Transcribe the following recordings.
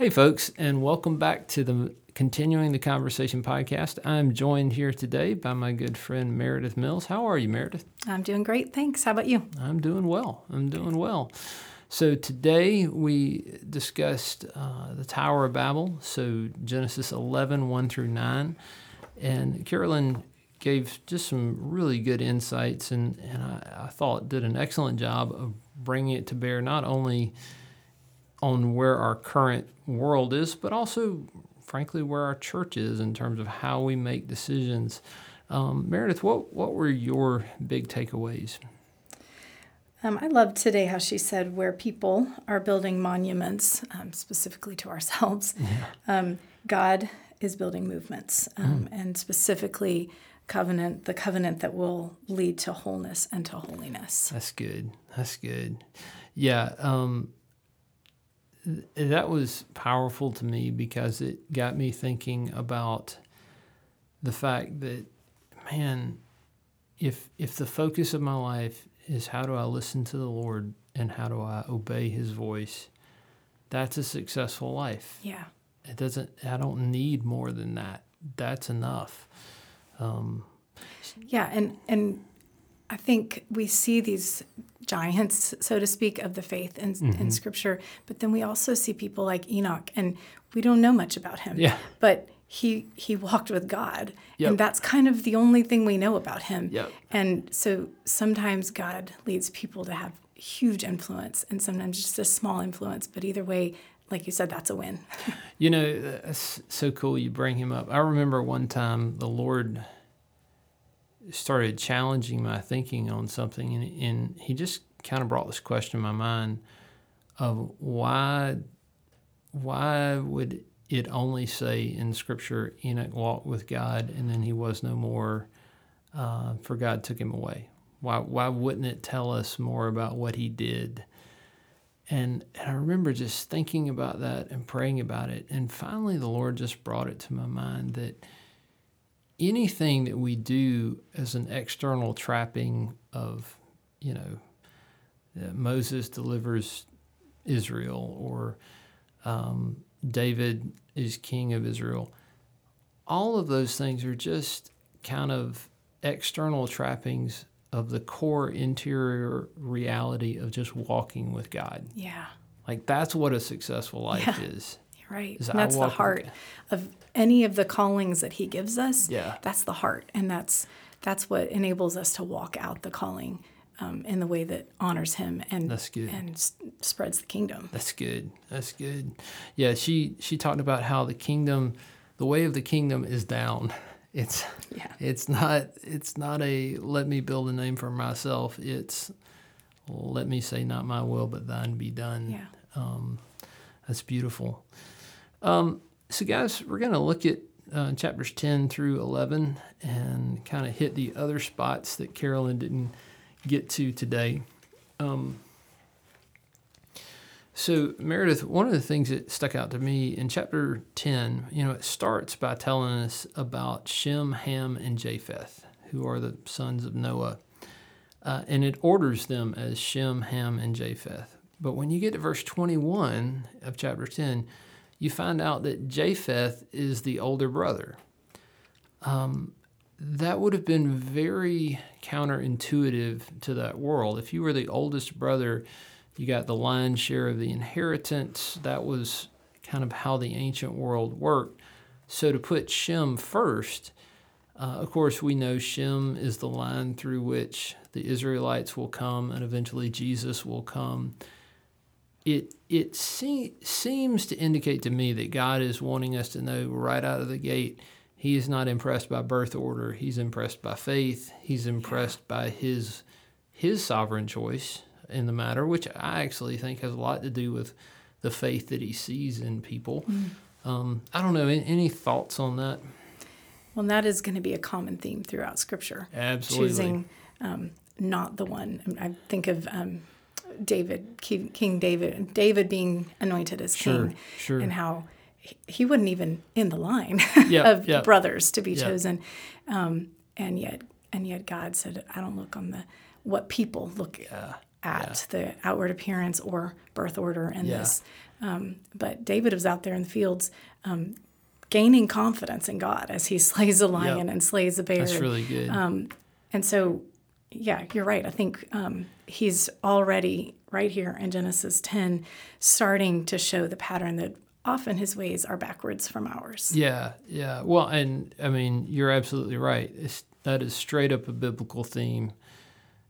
Hey, folks, and welcome back to the Continuing the Conversation podcast. I'm joined here today by my good friend Meredith Mills. How are you, Meredith? I'm doing great. Thanks. How about you? I'm doing well. I'm doing well. So, today we discussed uh, the Tower of Babel, so Genesis 11, 1 through 9. And Carolyn gave just some really good insights, and, and I, I thought did an excellent job of bringing it to bear not only on where our current world is, but also, frankly, where our church is in terms of how we make decisions. Um, Meredith, what, what were your big takeaways? Um, I love today how she said where people are building monuments, um, specifically to ourselves, yeah. Um, God is building movements, um, mm. and specifically covenant, the covenant that will lead to wholeness and to holiness. That's good. That's good. Yeah. Um, that was powerful to me because it got me thinking about the fact that man if if the focus of my life is how do I listen to the Lord and how do I obey his voice that's a successful life. Yeah. It doesn't I don't need more than that. That's enough. Um, yeah and and I think we see these giants, so to speak, of the faith in, mm-hmm. in Scripture, but then we also see people like Enoch, and we don't know much about him. Yeah. But he he walked with God, yep. and that's kind of the only thing we know about him. Yep. And so sometimes God leads people to have huge influence, and sometimes just a small influence. But either way, like you said, that's a win. you know, it's so cool you bring him up. I remember one time the Lord started challenging my thinking on something, and, and he just kind of brought this question in my mind of why why would it only say in Scripture Enoch walked with God and then he was no more, uh, for God took him away? Why why wouldn't it tell us more about what he did? And, and I remember just thinking about that and praying about it. And finally, the Lord just brought it to my mind that anything that we do as an external trapping of, you know, Moses delivers Israel or um, David is king of Israel, all of those things are just kind of external trappings of the core interior reality of just walking with God. Yeah. Like that's what a successful life yeah. is. Right. That's the heart of any of the callings that he gives us. Yeah. That's the heart. And that's that's what enables us to walk out the calling um, in the way that honors him and that's good. and s- spreads the kingdom. That's good. That's good. Yeah, she she talked about how the kingdom, the way of the kingdom is down. It's yeah. It's not it's not a let me build a name for myself. It's let me say not my will but thine be done. Yeah. Um, that's beautiful. Um, so, guys, we're going to look at uh, chapters 10 through 11 and kind of hit the other spots that Carolyn didn't get to today. Um, so, Meredith, one of the things that stuck out to me in chapter 10, you know, it starts by telling us about Shem, Ham, and Japheth, who are the sons of Noah. Uh, and it orders them as Shem, Ham, and Japheth. But when you get to verse 21 of chapter 10, you find out that Japheth is the older brother. Um, that would have been very counterintuitive to that world. If you were the oldest brother, you got the lion's share of the inheritance. That was kind of how the ancient world worked. So to put Shem first, uh, of course, we know Shem is the line through which the Israelites will come and eventually Jesus will come it it se- seems to indicate to me that God is wanting us to know right out of the gate he is not impressed by birth order. He's impressed by faith. He's impressed yeah. by his his sovereign choice in the matter which I actually think has a lot to do with the faith that he sees in people. Mm. um, I don't know. Any, any thoughts on that? Well that is going to be a common theme throughout scripture. Absolutely. Choosing um, not the one. I think of um, David, King David, David being anointed as sure, king, sure. and how he wasn't even in the line yep, of yep. brothers to be yep. chosen, um, and yet and yet God said, "I don't look on the what people look yeah. at the outward appearance or birth order in Yeah. this. Um, but David was out there in the fields um, gaining confidence in God as he slays a lion and slays a bear. That's really good. And so, yeah, you're right. I think um, he's already right here in Genesis 10 starting to show the pattern that often his ways are backwards from ours. Yeah, yeah. Well, and I mean, you're absolutely right. It's, that is straight up a biblical theme.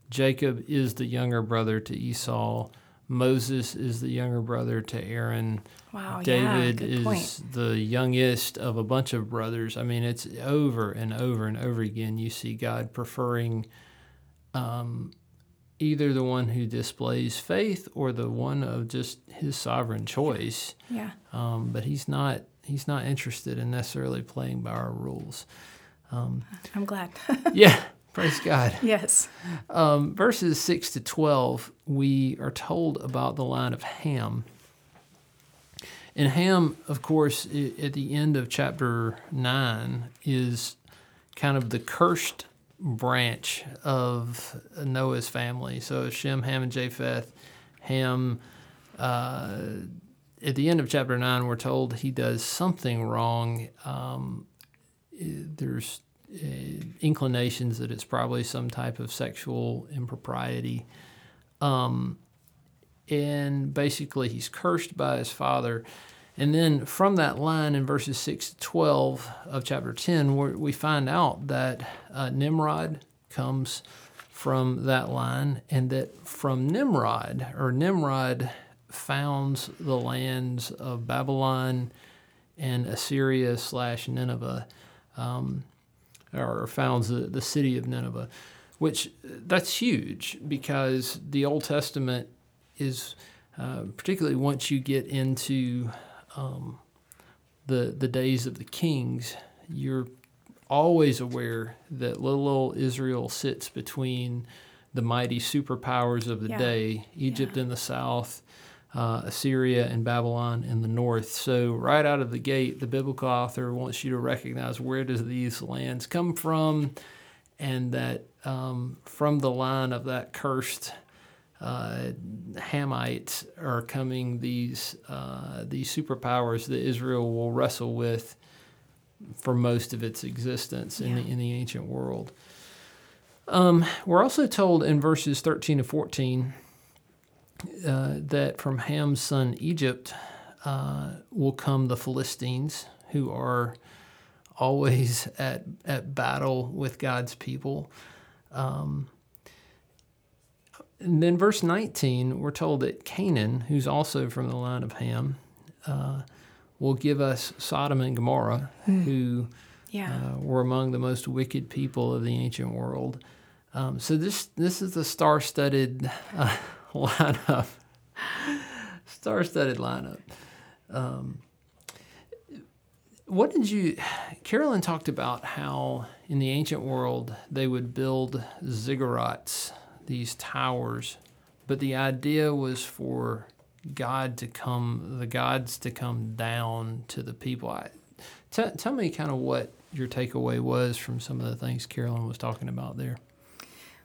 Jacob is the younger brother to Esau. Moses is the younger brother to Aaron. Wow, yeah, David good is point. the youngest of a bunch of brothers. I mean, it's over and over and over again. You see God preferring um, either the one who displays faith or the one of just his sovereign choice. Yeah. Um, but he's not he's not interested in necessarily playing by our rules. I'm glad. Yeah, praise God. yes. Um, verses six to twelve, we are told about the line of Ham. And Ham, of course, at the end of chapter nine, is kind of the cursed branch of Noah's family. So Shem, Ham, and Japheth. Ham, uh, at the end of chapter nine, we're told he does something wrong. Um, there's uh, inclinations that it's probably some type of sexual impropriety. Um, and basically, he's cursed by his father. And then from that line in verses 6 to 12 of chapter 10, where we find out that uh, Nimrod comes from that line, and that from Nimrod, or Nimrod founds the lands of Babylon and Assyria slash Nineveh, um, or founds the, the city of Nineveh, which that's huge because the Old Testament is, uh, particularly once you get into um, the the days of the kings, you're always aware that little old Israel sits between the mighty superpowers of the Yeah. day, Egypt Yeah. in the south, uh, Assyria and Babylon in the north. So right out of the gate, the biblical author wants you to recognize where does these lands come from, and that um, from the line of that cursed uh, Hamites are coming these uh, these superpowers that Israel will wrestle with for most of its existence in, the, in the ancient world. Um, we're also told in verses 13 to 14 uh, that from Ham's son Egypt uh, will come the Philistines, who are always at, at battle with God's people. Um, and then, verse 19, we're told that Canaan, who's also from the line of Ham, uh, will give us Sodom and Gomorrah, who Yeah. uh, were among the most wicked people of the ancient world. Um, so this this is the star-studded uh, lineup. Star-studded lineup. Um, what did you? Carolyn talked about how in the ancient world they would build ziggurats, these towers, but the idea was for God to come, the gods to come down to the people. I, T- tell me kind of what your takeaway was from some of the things Carolyn was talking about there.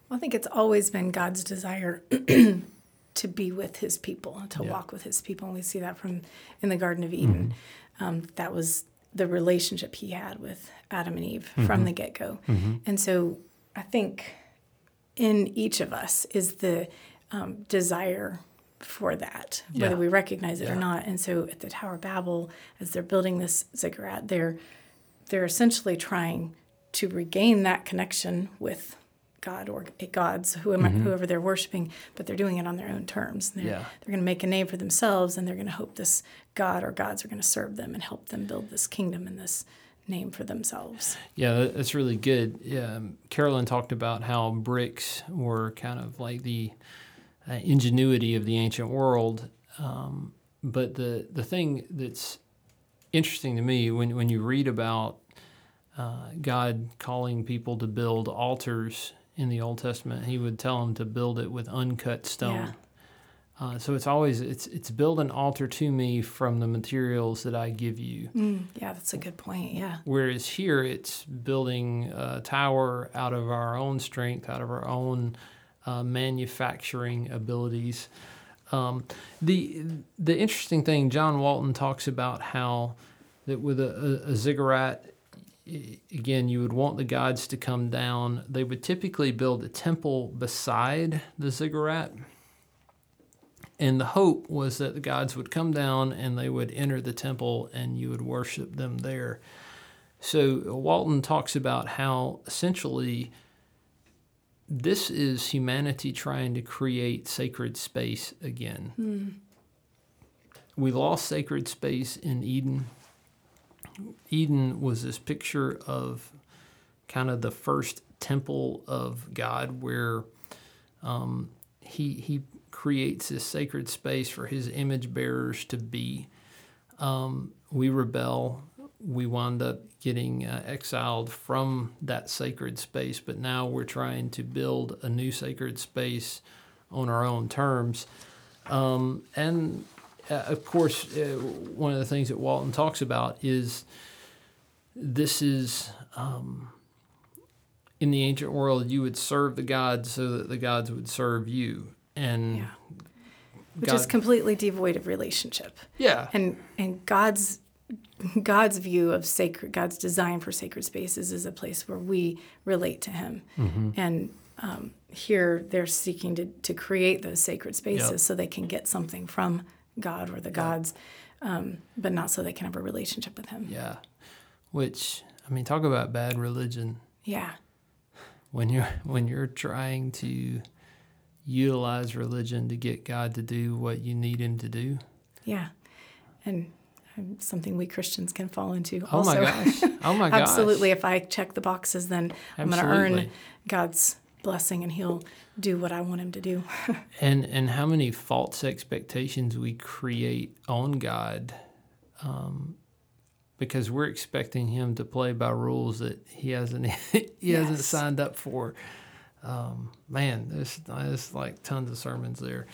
Well, I think it's always been God's desire to be with his people, to Yeah. walk with his people. And we see that from in the Garden of Eden. Mm-hmm. Um, that was the relationship he had with Adam and Eve mm-hmm. from the get go. Mm-hmm. And so I think in each of us is the um, desire for that, whether Yeah. we recognize it or not. And so at the Tower of Babel, as they're building this ziggurat, they're they're essentially trying to regain that connection with God or gods, whoever, whoever they're worshiping, but they're doing it on their own terms. They're, Yeah. they're going to make a name for themselves and they're going to hope this God or gods are going to serve them and help them build this kingdom and this name for themselves. Yeah, that's really good. Yeah, um, Carolyn talked about how bricks were kind of like the uh, ingenuity of the ancient world. Um, but the the thing that's interesting to me when when you read about uh, God calling people to build altars in the Old Testament, He would tell them to build it with uncut stone. Yeah. Uh, so it's always it's it's build an altar to me from the materials that I give you. Mm, yeah, that's a good point. Yeah. Whereas here, it's building a tower out of our own strength, out of our own uh, manufacturing abilities. Um, the the interesting thing, John Walton talks about how that with a, a, a ziggurat, again, you would want the gods to come down. They would typically build a temple beside the ziggurat. And the hope was that the gods would come down and they would enter the temple and you would worship them there. So Walton talks about how essentially this is humanity trying to create sacred space again. Mm. We lost sacred space in Eden. Eden was this picture of kind of the first temple of God where um, he, he creates this sacred space for his image bearers to be. Um, we rebel. We wind up getting uh, exiled from that sacred space, but now we're trying to build a new sacred space on our own terms. Um, and uh, of course, uh, one of the things that Walton talks about is this is um, in the ancient world, you would serve the gods so that the gods would serve you. And yeah. which God, is completely devoid of relationship. Yeah. And and God's God's view of sacred, God's design for sacred spaces is a place where we relate to Him. Mm-hmm. And um, here they're seeking to, to create those sacred spaces yep. so they can get something from God or the yep. gods, um, but not so they can have a relationship with Him. Yeah. Which, I mean, talk about bad religion. Yeah. When you're when you're trying to utilize religion to get God to do what you need Him to do. Yeah, and something we Christians can fall into. Oh my gosh! Oh my gosh! Absolutely. If I check the boxes, then I'm going to earn God's blessing, and He'll do what I want Him to do. and and how many false expectations we create on God, um, because we're expecting Him to play by rules that He hasn't He yes. hasn't signed up for. Um, man, there's, there's like tons of sermons there.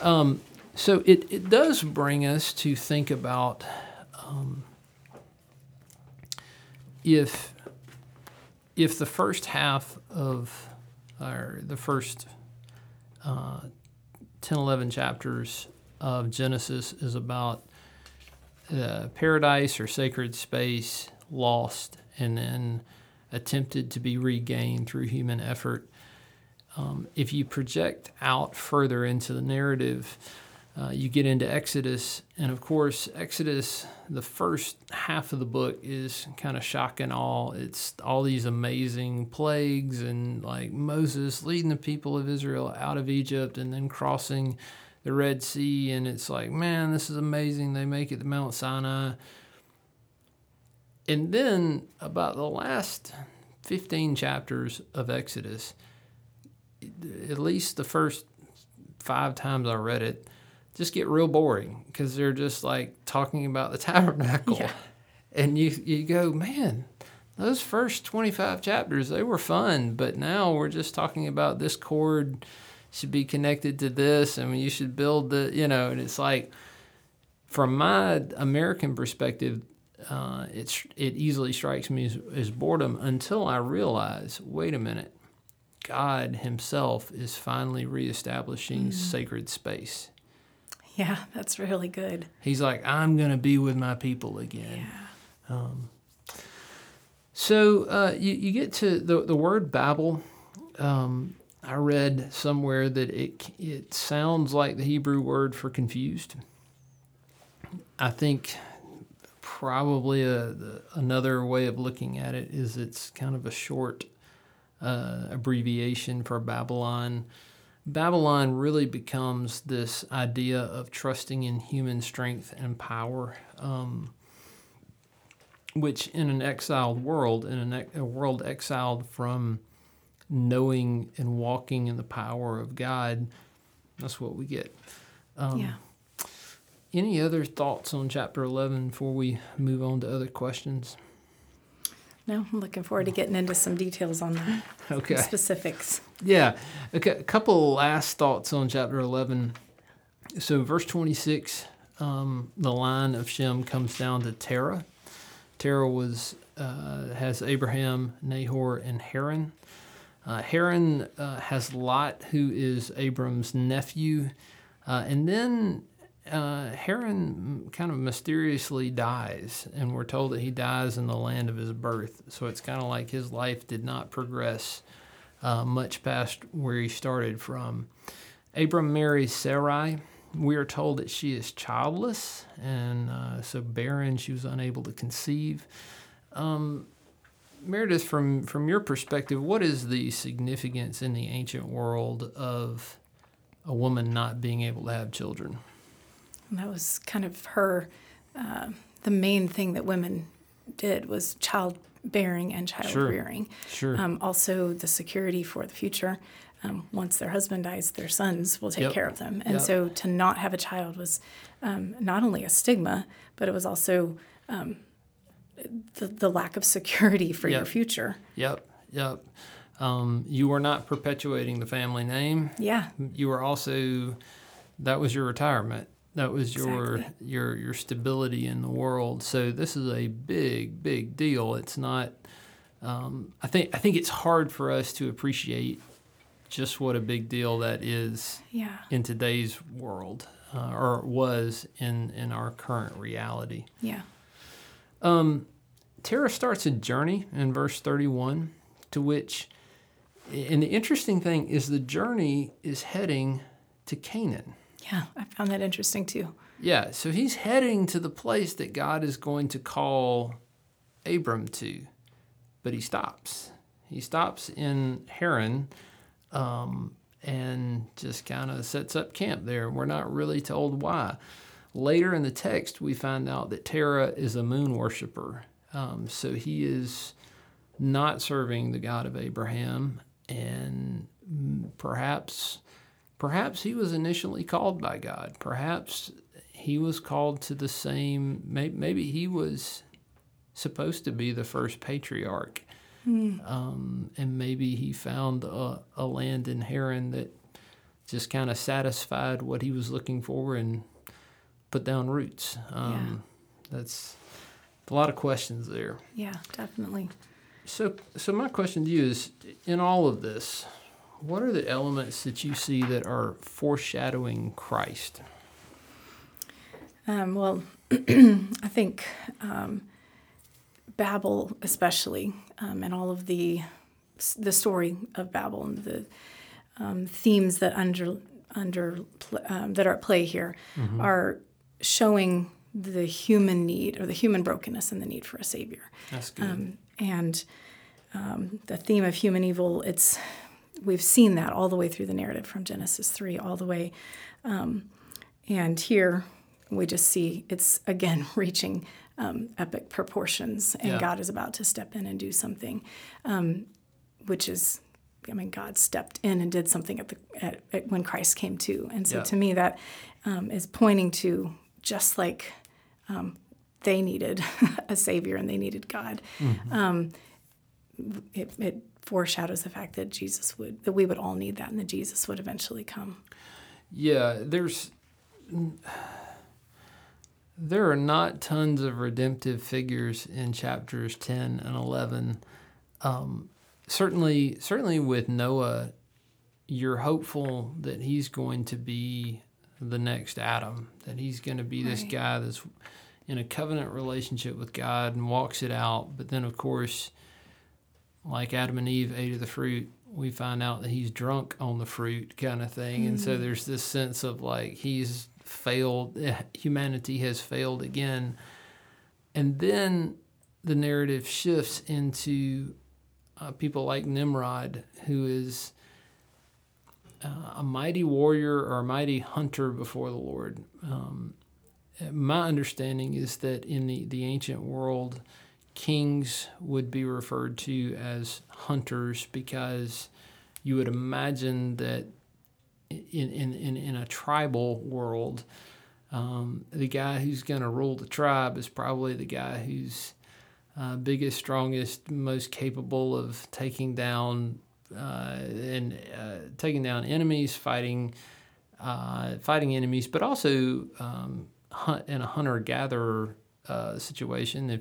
Um, so it, it does bring us to think about um, if if the first half of or the first uh, 10 11 chapters of genesis is about uh, paradise or sacred space lost and then attempted to be regained through human effort um, if you project out further into the narrative uh, you get into Exodus, and of course, Exodus, the first half of the book is kind of shock and awe. It's all these amazing plagues and like Moses leading the people of Israel out of Egypt and then crossing the Red Sea. And it's like, man, this is amazing. They make it to Mount Sinai. And then, about the last 15 chapters of Exodus, at least the first five times I read it, just get real boring because they're just like talking about the tabernacle. Yeah. And you, you go, man, those first 25 chapters, they were fun, but now we're just talking about this cord should be connected to this and you should build the, you know, and it's like, from my American perspective, uh, it's, it easily strikes me as, as boredom until I realize, wait a minute, God Himself is finally reestablishing mm. sacred space. Yeah, that's really good. He's like, I'm going to be with my people again. Yeah. Um, so uh, you, you get to the, the word Babel. Um, I read somewhere that it, it sounds like the Hebrew word for confused. I think probably a, the, another way of looking at it is it's kind of a short uh, abbreviation for Babylon. Babylon really becomes this idea of trusting in human strength and power, um, which in an exiled world, in an, a world exiled from knowing and walking in the power of God, that's what we get. Um, yeah. Any other thoughts on chapter 11 before we move on to other questions? No, I'm looking forward to getting into some details on that. Okay. Specifics. Yeah. Okay. A couple last thoughts on chapter 11. So, verse 26, um, the line of Shem comes down to Terah. Terah was uh, has Abraham, Nahor, and Haran. Uh, Haran uh, has Lot, who is Abram's nephew. Uh, and then uh, Haran kind of mysteriously dies, and we're told that he dies in the land of his birth. So it's kind of like his life did not progress uh, much past where he started from. Abram marries Sarai. We are told that she is childless, and uh, so barren. She was unable to conceive. Um, Meredith, from from your perspective, what is the significance in the ancient world of a woman not being able to have children? And that was kind of her, uh, the main thing that women did was childbearing and child Sure. rearing. Sure. Um, also, the security for the future. Um, once their husband dies, their sons will take Yep. care of them. And Yep. so to not have a child was um, not only a stigma, but it was also um, the, the lack of security for your future. Yep. Yep. Um, you were not perpetuating the family name. Yeah. You were also that was your retirement. That was your Exactly. your your stability in the world. So this is a big big deal. It's not. Um, I think I think it's hard for us to appreciate just what a big deal that is Yeah. in today's world, uh, or was in in our current reality. Yeah. Um, Terah starts a journey in verse 31 to which, and the interesting thing is the journey is heading to Canaan. Yeah. I found that interesting too. Yeah, so he's heading to the place that God is going to call Abram to, but he stops. He stops in Haran um, and just kind of sets up camp there. We're not really told why. Later in the text, we find out that Terah is a moon worshiper. Um, so he is not serving the God of Abraham, and mm, perhaps, perhaps he was initially called by God. Perhaps he was called to the same. Maybe he was supposed to be the first patriarch, um, and maybe he found a, a land in Haran that just kind of satisfied what he was looking for and put down roots. Um, That's a lot of questions there. Yeah, definitely. So, so my question to you is: in all of this, what are the elements that you see that are foreshadowing Christ? Um, well, I think um, Babel, especially, um, and all of the the story of Babel and the um, themes that under under um, that are at play here are showing the human need or the human brokenness and the need for a savior. That's good. Um, and um, the theme of human evil, it's we've seen that all the way through the narrative from Genesis three all the way, um, and here we just see it's again reaching um, epic proportions, and Yeah. God is about to step in and do something, um, which is. I mean, God stepped in and did something at the at, at when Christ came to, and so Yeah. to me that um, is pointing to just like um, they needed a savior and they needed God. Um, it, it foreshadows the fact that Jesus would that we would all need that and that Jesus would eventually come. Yeah, there's there are not tons of redemptive figures in chapters 10 and 11. Um, certainly, certainly with Noah, you're hopeful that he's going to be the next Adam, that he's going to be this guy that's in a covenant relationship with God and walks it out. But then, of course, like Adam and Eve ate of the fruit, we find out that he's drunk on the fruit kind of thing. And so there's this sense of like he's failed, eh, humanity has failed again. And then the narrative shifts into uh, people like Nimrod, who is uh, a mighty warrior or a mighty hunter before the Lord. Um, my understanding is that in the, the ancient world, kings would be referred to as hunters because you would imagine that in, in, in, in a tribal world, um, the guy who's going to rule the tribe is probably the guy who's uh, biggest, strongest, most capable of taking down uh, and uh, taking down enemies, fighting uh, fighting enemies, but also um, hunt in a hunter gatherer uh, situation. If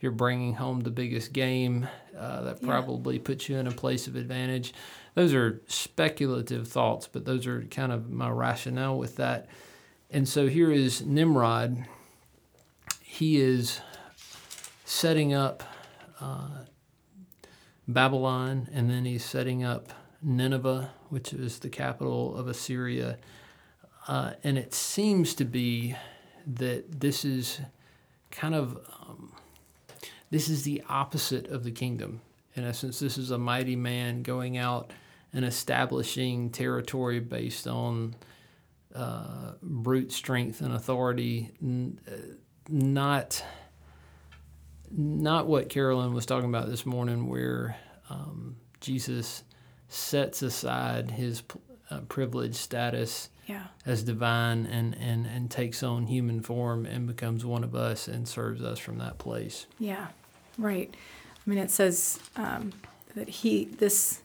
you're bringing home the biggest game, uh, that Yeah. probably puts you in a place of advantage. Those are speculative thoughts, but those are kind of my rationale with that. And so here is Nimrod. He is setting up uh, Babylon, and then he's setting up Nineveh, which is the capital of Assyria. Uh, and it seems to be that this is kind of um, this is the opposite of the kingdom. In essence, this is a mighty man going out and establishing territory based on uh, brute strength and authority, n- uh, not not what Carolyn was talking about this morning, where um, Jesus sets aside his uh, privileged status Yeah. as divine and, and, and takes on human form and becomes one of us and serves us from that place. Yeah, right. I mean, it says um, that he this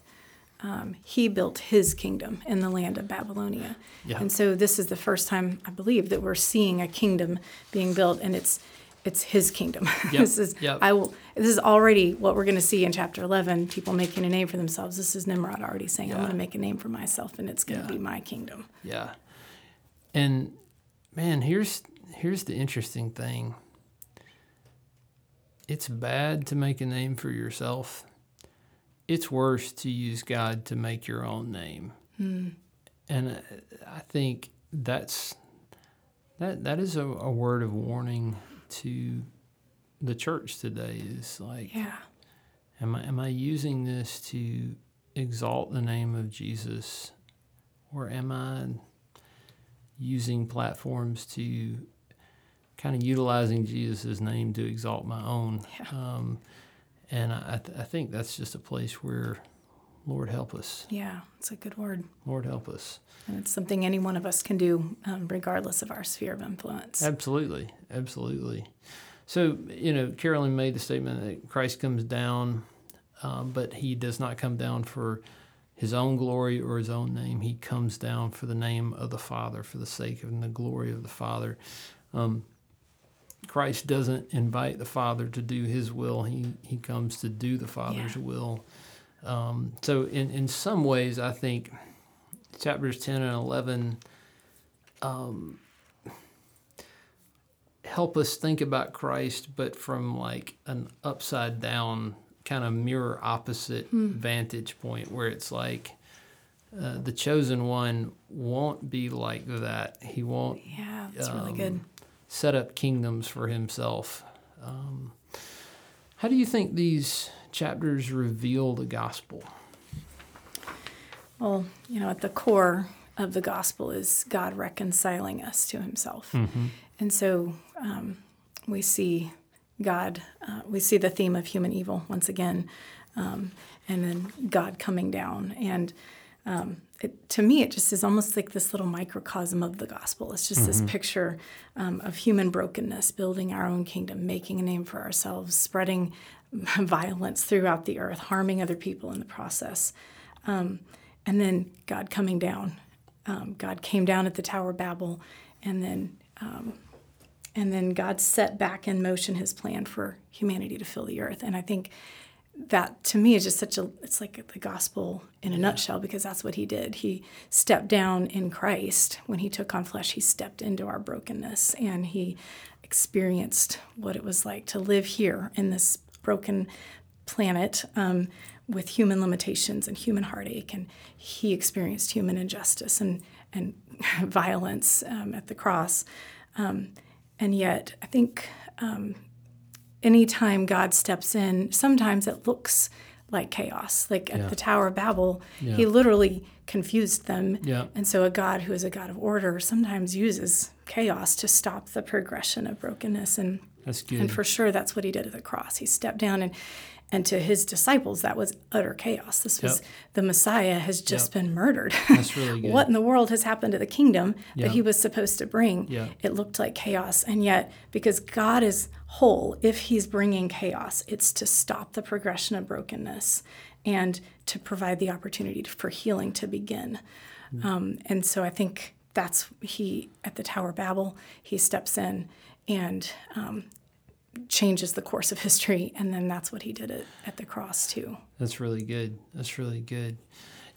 um, he built his kingdom in the land of Babylonia, Yeah. and so this is the first time I believe that we're seeing a kingdom being built, and it's it's his kingdom. this is Yep. I will. This is already what we're going to see in chapter eleven. People making a name for themselves. This is Nimrod already saying, "I'm going to make a name for myself, and it's going to Yeah. be my kingdom." Yeah. And man, here's here's the interesting thing. It's bad to make a name for yourself. It's worse to use God to make your own name. And uh, I think that's that that is a, a word of warning to the church today is like Yeah, Am I am I using this to exalt the name of Jesus, or am I using platforms to kind of utilizing Jesus' name to exalt my own? Yeah. Um, and I, th- I think that's just a place where, Lord help us, yeah, it's a good word, Lord help us. and it's something any one of us can do, um, regardless of our sphere of influence. Absolutely, absolutely. So you know, Carolyn made the statement that Christ comes down, um, but he does not come down for his own glory or his own name. He comes down for the name of the Father, for the sake of the glory of the Father. Um, Christ doesn't invite the Father to do His will. He he comes to do the Father's Yeah. will. Um, so in in some ways, I think chapters ten and eleven. Um, help us think about Christ, but from like an upside down kind of mirror opposite vantage point where it's like uh, the chosen one won't be like that. He won't Yeah, that's really Um, good. set up kingdoms for himself. Um, how do you think these chapters reveal the gospel? Well, you know, at the core of the gospel is God reconciling us to himself. And so um, we see God, uh, we see the theme of human evil once again, um, and then God coming down. And um, it, to me, it just is almost like this little microcosm of the gospel. It's just this picture um, of human brokenness, building our own kingdom, making a name for ourselves, spreading violence throughout the earth, harming other people in the process. Um, and then God coming down. Um, God came down at the Tower of Babel, and then um, and then God set back in motion His plan for humanity to fill the earth. And I think that to me is just such a it's like the gospel in a nutshell because that's what He did. He stepped down in Christ when He took on flesh. He stepped into our brokenness and He experienced what it was like to live here in this broken planet um, with human limitations and human heartache, and he experienced human injustice and and violence um, at the cross. Um, and yet, I think um, anytime God steps in, sometimes it looks like chaos. Like at Yeah. the Tower of Babel, Yeah. he literally confused them. Yeah. And so, a God who is a God of order sometimes uses chaos to stop the progression of brokenness and That's good. and for sure, that's what he did at the cross. He stepped down and and to his disciples, that was utter chaos. This was Yep. the Messiah has just been murdered. That's really good. what in the world has happened to the kingdom Yeah. that he was supposed to bring? It looked like chaos. And yet, because God is whole, if he's bringing chaos, it's to stop the progression of brokenness and to provide the opportunity for healing to begin. Um, and so I think that's he at the Tower of Babel, he steps in and um, changes the course of history, and then that's what he did at, at the cross too. That's really good. That's really good.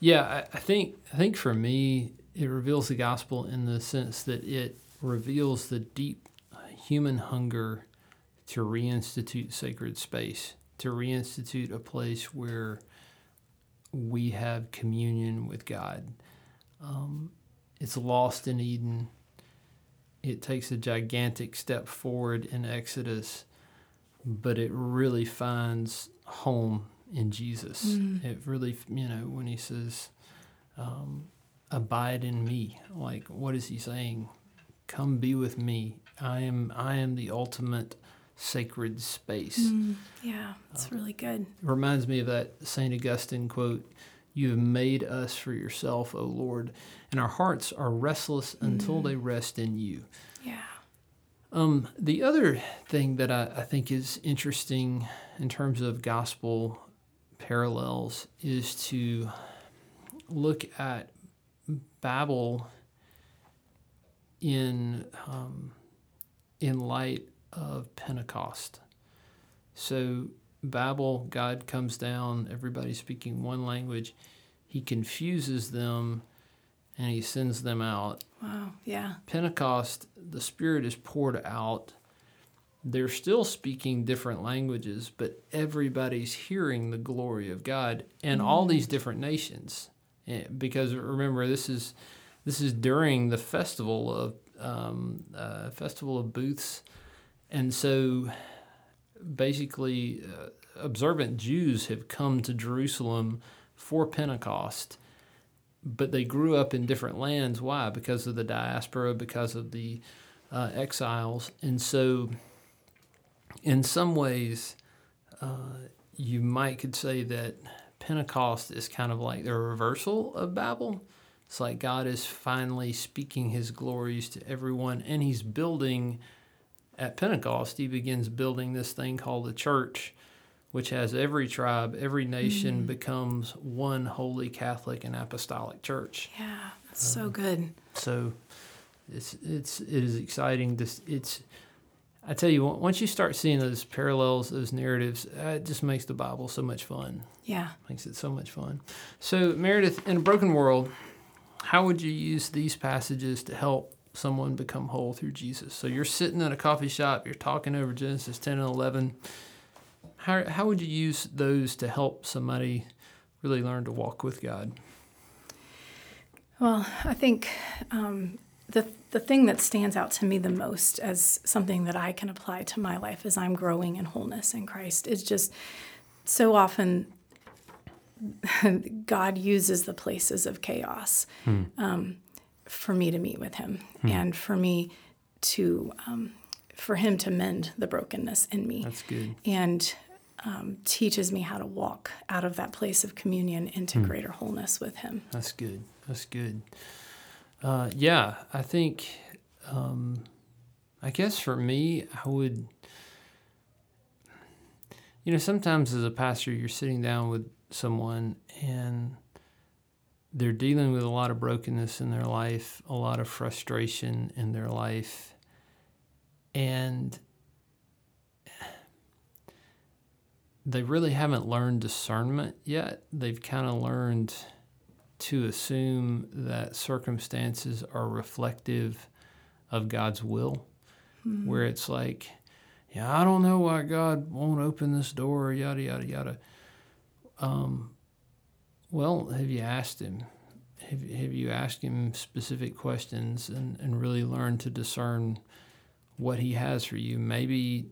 Yeah, I, I think I think for me, it reveals the gospel in the sense that it reveals the deep human hunger to reinstitute sacred space, to reinstitute a place where we have communion with God. Um, it's lost in Eden. It takes a gigantic step forward in Exodus, but it really finds home in Jesus. Mm. It really, you know, when he says, um, abide in me, like, what is he saying? Come be with me. I am, I am the ultimate sacred space. Mm, yeah, it's uh, really good. reminds me of that St. Augustine quote You have made us for yourself, O Lord, and our hearts are restless mm. until they rest in you. Yeah. Um, the other thing that I, I think is interesting in terms of gospel parallels is to look at Babel in um, in light of Pentecost. So Babel, God comes down, everybody speaking one language. He confuses them and he sends them out. Wow, yeah. Pentecost, the Spirit is poured out. They're still speaking different languages, but everybody's hearing the glory of God and mm. all these different nations. Eh, because remember, this is this is during the festival of um, uh, festival of booths and so basically, uh, observant Jews have come to Jerusalem for Pentecost, but they grew up in different lands. Why? Because of the diaspora, because of the uh, exiles. And so, in some ways, uh, you might could say that Pentecost is kind of like the reversal of Babel. It's like God is finally speaking his glories to everyone, and he's building at Pentecost, he begins building this thing called the church, which has every tribe, every nation mm. becomes one holy Catholic and apostolic church. Yeah, that's um, so good. So it's it's it is exciting. This it's I tell you, once you start seeing those parallels, those narratives, it just makes the Bible so much fun. Yeah, makes it so much fun. So Meredith, in a broken world, how would you use these passages to help someone become whole through Jesus. So you're sitting in a coffee shop, you're talking over Genesis 10 and 11. How, how would you use those to help somebody really learn to walk with God? Well, I think um, the, the thing that stands out to me the most as something that I can apply to my life as I'm growing in wholeness in Christ is just so often God uses the places of chaos. Hmm. Um, for me to meet with him hmm. and for me to um, for him to mend the brokenness in me. That's good. And um, teaches me how to walk out of that place of communion into hmm. greater wholeness with him. That's good. That's good. Uh, yeah, I think. Um, I guess for me, I would. You know, sometimes as a pastor, you're sitting down with someone and they're dealing with a lot of brokenness in their life, a lot of frustration in their life. And they really haven't learned discernment yet. They've kind of learned to assume that circumstances are reflective of God's will, mm-hmm. where it's like, yeah, I don't know why God won't open this door, yada, yada, yada. Um, well, have you asked him? Have, have you asked him specific questions and, and really learned to discern what he has for you? Maybe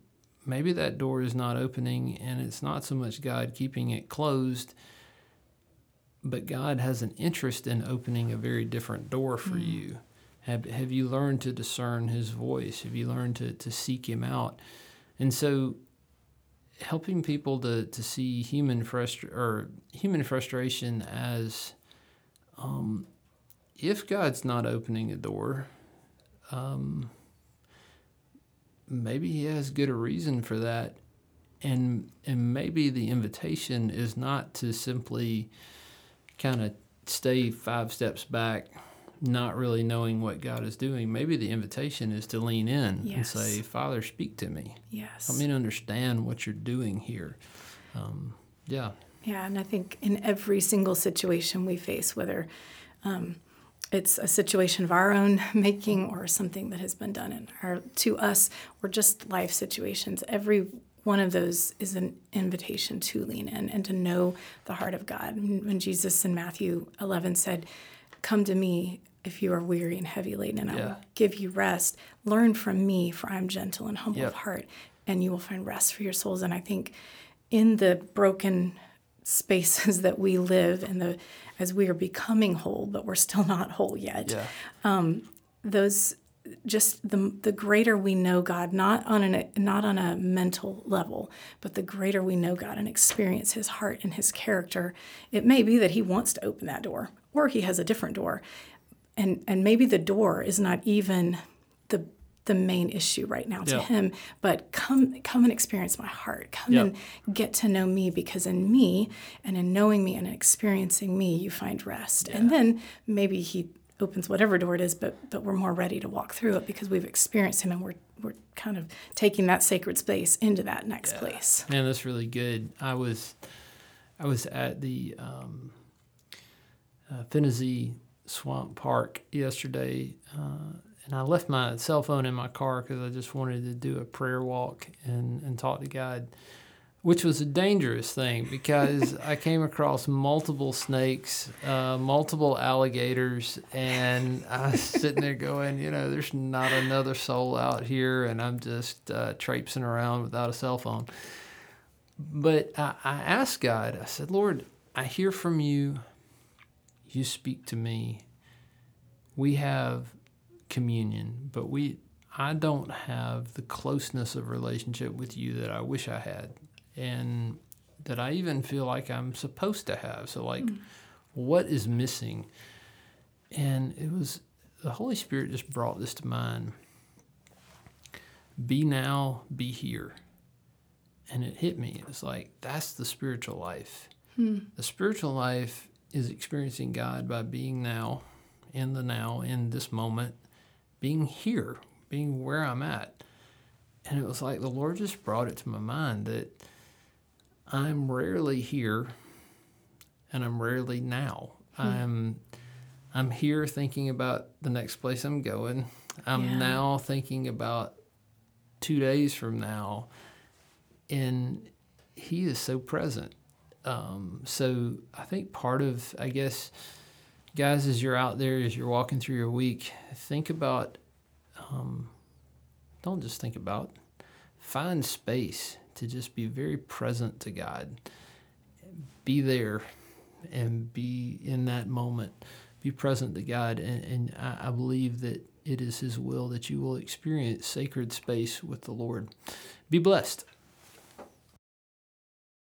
maybe that door is not opening and it's not so much God keeping it closed, but God has an interest in opening a very different door for mm. you. Have, have you learned to discern his voice? Have you learned to, to seek him out? And so helping people to, to see human frustra- or human frustration as um, if God's not opening a door, um, maybe He has good a reason for that, and and maybe the invitation is not to simply kind of stay five steps back, not really knowing what God is doing, maybe the invitation is to lean in and say, Father, speak to me. Yes. Help me to understand what you're doing here. Um, yeah. Yeah, and I think in every single situation we face, whether um, it's a situation of our own making or something that has been done in our, to us, or just life situations, every one of those is an invitation to lean in and to know the heart of God. When Jesus in Matthew 11 said, Come to me if you are weary and heavy laden, and I will give you rest. Learn from me, for I am gentle and humble Yep. of heart, and you will find rest for your souls. And I think in the broken spaces that we live and the as we are becoming whole but we're still not whole yet Yeah. Um, those just the the greater we know God not on an not on a mental level but the greater we know God and experience his heart and his character it may be that he wants to open that door or he has a different door and and maybe the door is not even the the main issue right now to Yeah. him but come come and experience my heart come Yeah. and get to know me because in me and in knowing me and experiencing me you find rest and then maybe he opens whatever door it is but but we're more ready to walk through it because we've experienced him and we're we're kind of taking that sacred space into that next place Man, that's really good. I was, I was at the um, uh, Swamp Park yesterday, uh, and I left my cell phone in my car because I just wanted to do a prayer walk and and talk to God, which was a dangerous thing because I came across multiple snakes, uh, multiple alligators, and I was sitting there going, you know, there's not another soul out here, and I'm just uh, traipsing around without a cell phone. But I, I asked God, I said, Lord, I hear from you. You speak to me. We have communion, but we I don't have the closeness of relationship with you that I wish I had. And that I even feel like I'm supposed to have. So like mm. what is missing? And it was the Holy Spirit just brought this to mind. Be now, be here and it hit me. It was like that's the spiritual life. Hmm. The spiritual life is experiencing God by being now, in the now, in this moment, being here, being where I'm at. And it was like the Lord just brought it to my mind that I'm rarely here and I'm rarely now. Hmm. I'm I'm here thinking about the next place I'm going. I'm Yeah. now thinking about 2 days from now and he is so present. Um, so I think part of, I guess, guys, as you're out there, as you're walking through your week, think about, um, don't just think about, find space to just be very present to God. Be there and be in that moment. Be present to God. And, and I, I believe that it is His will that you will experience sacred space with the Lord. Be blessed.